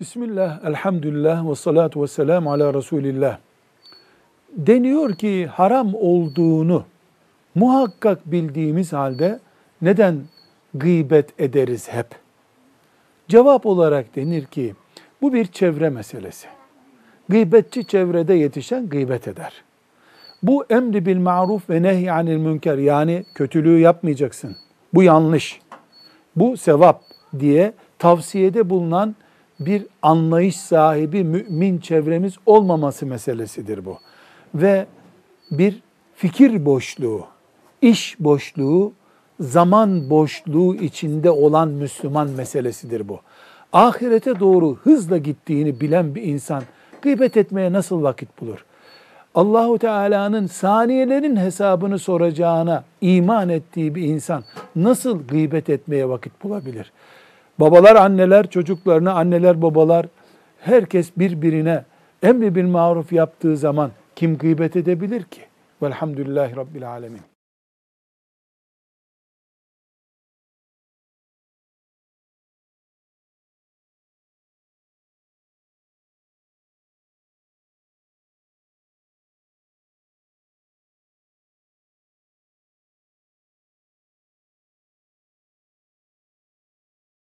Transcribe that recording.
Bismillah, elhamdülillah ve salatu ve selamu ala Resulillah. Deniyor ki haram olduğunu muhakkak bildiğimiz halde neden gıybet ederiz hep? Cevap olarak denir ki bu bir çevre meselesi. Gıybetçi çevrede yetişen gıybet eder. Bu emri bil maruf ve nehy anil münker yani kötülüğü yapmayacaksın. Bu yanlış. Bu sevap diye tavsiyede bulunan bir anlayış sahibi mümin çevremiz olmaması meselesidir bu. Ve bir fikir boşluğu, iş boşluğu, zaman boşluğu içinde olan Müslüman meselesidir bu. Ahirete doğru hızla gittiğini bilen bir insan gıybet etmeye nasıl vakit bulur? Allahu Teala'nın saniyelerin hesabını soracağına iman ettiği bir insan nasıl gıybet etmeye vakit bulabilir? Babalar, anneler çocuklarına, anneler, babalar herkes birbirine emri bil maruf yaptığı zaman kim gıybet edebilir ki? Velhamdülillahi Rabbil Alemin.